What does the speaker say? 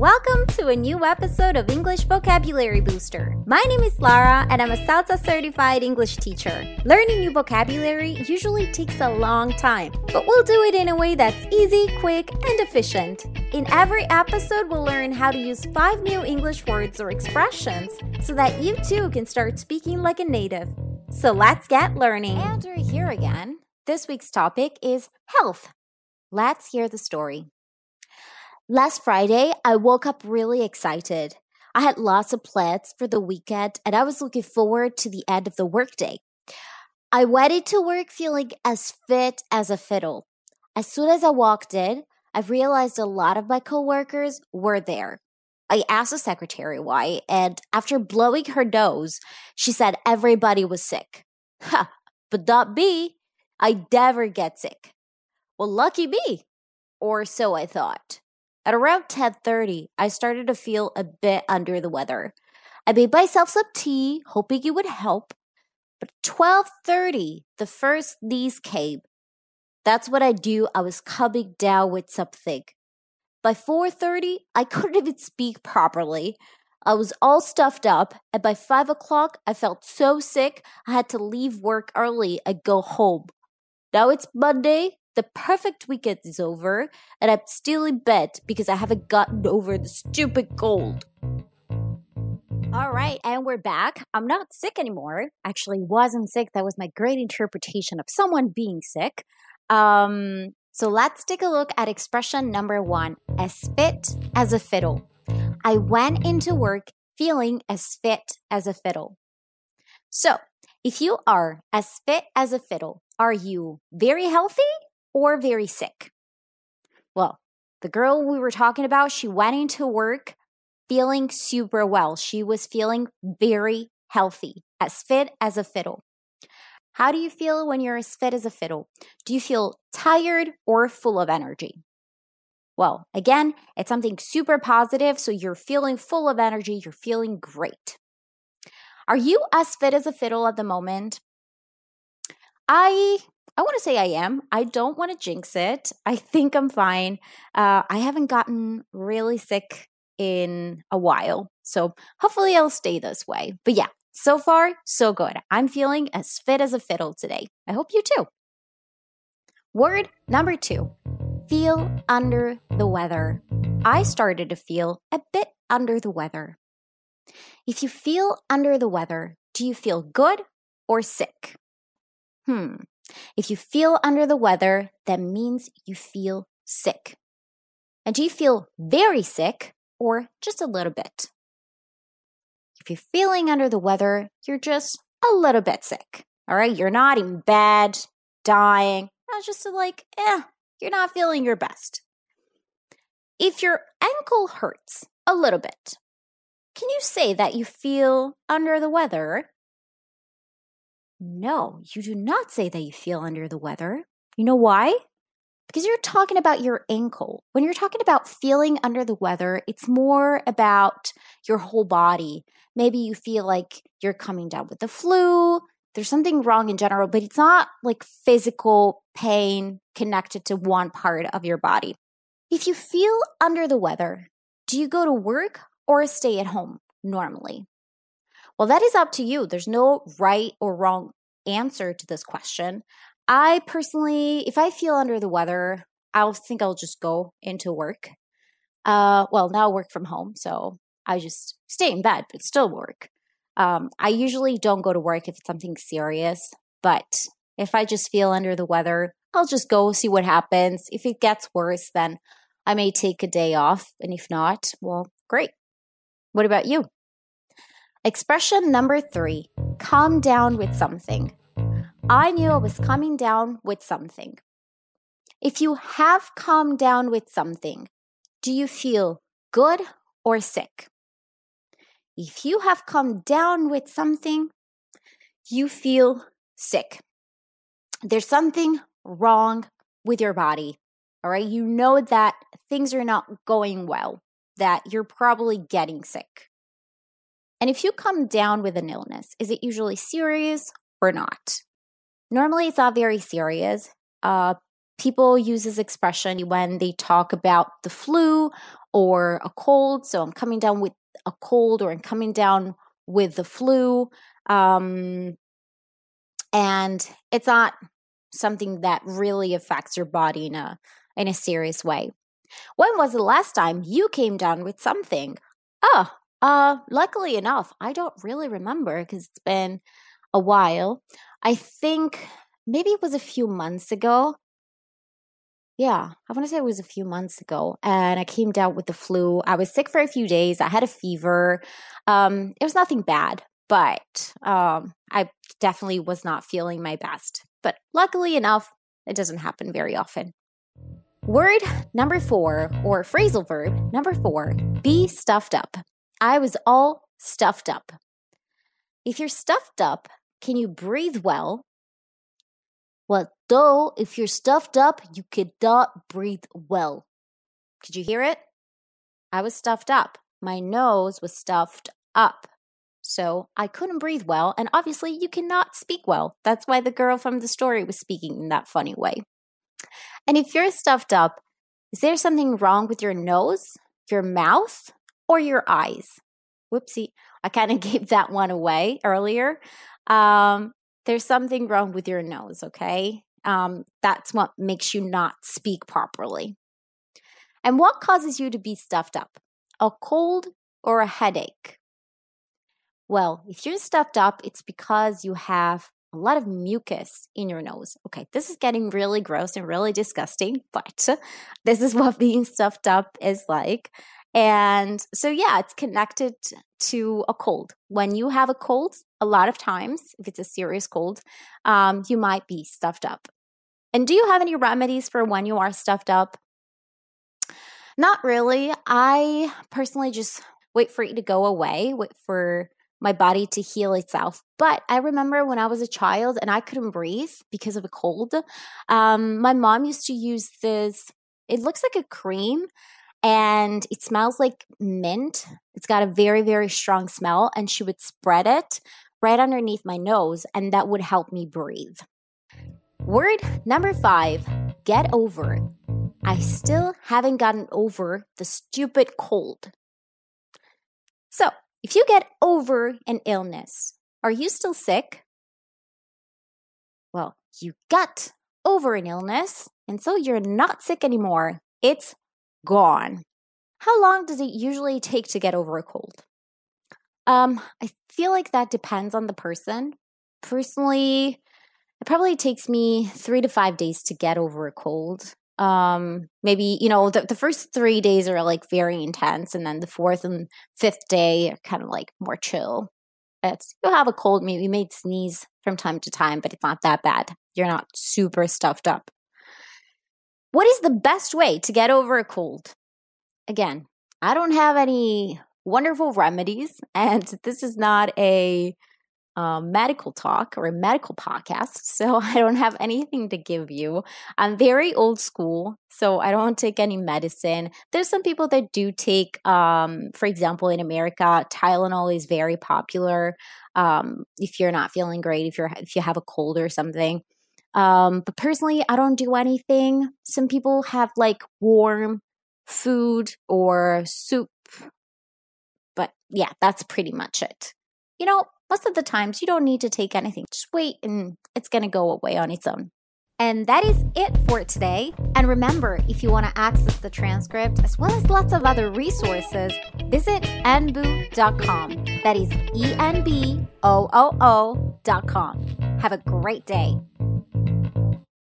Welcome to a new episode of English Vocabulary Booster. My name is Lara and I'm a CELTA certified English teacher. Learning new vocabulary usually takes a long time, but we'll do it in a way that's easy, quick, and efficient. In every episode, we'll learn how to use five new English words or expressions so that you too can start speaking like a native. So let's get learning. And we're here again. This week's topic is health. Let's hear the story. Last Friday, I woke up really excited. I had lots of plans for the weekend and I was looking forward to the end of the workday. I went into work feeling as fit as a fiddle. As soon as I walked in, I realized a lot of my coworkers were there. I asked the secretary why, and after blowing her nose, she said everybody was sick. Ha, but not me. I never get sick. Well, lucky me. Or so I thought. At around 10:30, I started to feel a bit under the weather. I made myself some tea, hoping it would help. But 12:30, the first sneeze came. That's what I do. I was coming down with something. By 4:30, I couldn't even speak properly. I was all stuffed up, and by 5 o'clock, I felt so sick I had to leave work early and go home. Now it's Monday, the perfect weekend is over, and I'm still in bed because I haven't gotten over the stupid cold. All right, and we're back. I'm not sick anymore. Actually, wasn't sick. That was my great interpretation of someone being sick. Um, so let's take a look at expression number one as fit as a fiddle. I went into work feeling as fit as a fiddle. So, if you are as fit as a fiddle, are you very healthy or very sick? Well, the girl we were talking about, she went into work feeling super well. She was feeling very healthy, as fit as a fiddle. How do you feel when you're as fit as a fiddle? Do you feel tired or full of energy? Well, again, it's something super positive, so you're feeling full of energy, you're feeling great. Are you as fit as a fiddle at the moment? I I want to say I am. I don't want to jinx it. I think I'm fine. Uh, I haven't gotten really sick in a while. So hopefully I'll stay this way. But yeah, so far, so good. I'm feeling as fit as a fiddle today. I hope you too. Word number two feel under the weather. I started to feel a bit under the weather. If you feel under the weather, do you feel good or sick? Hmm, if you feel under the weather, that means you feel sick. And do you feel very sick or just a little bit? If you're feeling under the weather, you're just a little bit sick. All right, you're not in bed, dying. Not just like, eh, you're not feeling your best. If your ankle hurts a little bit, can you say that you feel under the weather no, you do not say that you feel under the weather. You know why? Because you're talking about your ankle. When you're talking about feeling under the weather, it's more about your whole body. Maybe you feel like you're coming down with the flu. There's something wrong in general, but it's not like physical pain connected to one part of your body. If you feel under the weather, do you go to work or stay at home normally? Well, that is up to you. There's no right or wrong answer to this question. I personally, if I feel under the weather, I'll think I'll just go into work. Uh, well, now I work from home, so I just stay in bed, but still work. Um, I usually don't go to work if it's something serious, but if I just feel under the weather, I'll just go see what happens. If it gets worse, then I may take a day off. And if not, well, great. What about you? Expression number three calm down with something. I knew I was coming down with something. If you have calmed down with something, do you feel good or sick? If you have calmed down with something, you feel sick. There's something wrong with your body. All right. You know that things are not going well, that you're probably getting sick. And if you come down with an illness, is it usually serious or not? Normally, it's not very serious. Uh, people use this expression when they talk about the flu or a cold. So I'm coming down with a cold or I'm coming down with the flu. Um, and it's not something that really affects your body in a in a serious way. When was the last time you came down with something? Oh, uh, luckily enough, I don't really remember because it's been a while. I think maybe it was a few months ago. Yeah, I want to say it was a few months ago, and I came down with the flu. I was sick for a few days. I had a fever. Um, it was nothing bad, but um, I definitely was not feeling my best. But luckily enough, it doesn't happen very often. Word number four, or phrasal verb number four, be stuffed up. I was all stuffed up. If you're stuffed up, can you breathe well? Well, though, if you're stuffed up, you cannot breathe well. Could you hear it? I was stuffed up. My nose was stuffed up. So I couldn't breathe well, and obviously you cannot speak well. That's why the girl from the story was speaking in that funny way. And if you're stuffed up, is there something wrong with your nose, your mouth, or your eyes? Whoopsie, I kind of gave that one away earlier. Um, there's something wrong with your nose, okay? Um, that's what makes you not speak properly. And what causes you to be stuffed up? A cold or a headache? Well, if you're stuffed up, it's because you have a lot of mucus in your nose. Okay, this is getting really gross and really disgusting, but this is what being stuffed up is like. And so, yeah, it's connected to a cold. When you have a cold, a lot of times, if it's a serious cold, um, you might be stuffed up. And do you have any remedies for when you are stuffed up? Not really. I personally just wait for it to go away, wait for my body to heal itself. But I remember when I was a child and I couldn't breathe because of a cold, um, my mom used to use this, it looks like a cream and it smells like mint. It's got a very, very strong smell. And she would spread it right underneath my nose, and that would help me breathe. Word number five get over. I still haven't gotten over the stupid cold. So, if you get over an illness, are you still sick? Well, you got over an illness, and so you're not sick anymore. It's gone. How long does it usually take to get over a cold? Um, I feel like that depends on the person. Personally, it probably takes me three to five days to get over a cold um maybe you know the, the first three days are like very intense and then the fourth and fifth day are kind of like more chill it's you'll have a cold maybe you may sneeze from time to time but it's not that bad you're not super stuffed up what is the best way to get over a cold again i don't have any wonderful remedies and this is not a um, medical talk or a medical podcast, so I don't have anything to give you. I'm very old school, so I don't take any medicine. There's some people that do take, um, for example, in America, Tylenol is very popular. Um, if you're not feeling great, if you're if you have a cold or something. Um, but personally, I don't do anything. Some people have like warm food or soup, but yeah, that's pretty much it. You know, most of the times you don't need to take anything. Just wait and it's going to go away on its own. And that is it for today. And remember, if you want to access the transcript as well as lots of other resources, visit enboo.com. That is E N B O O O.com. Have a great day.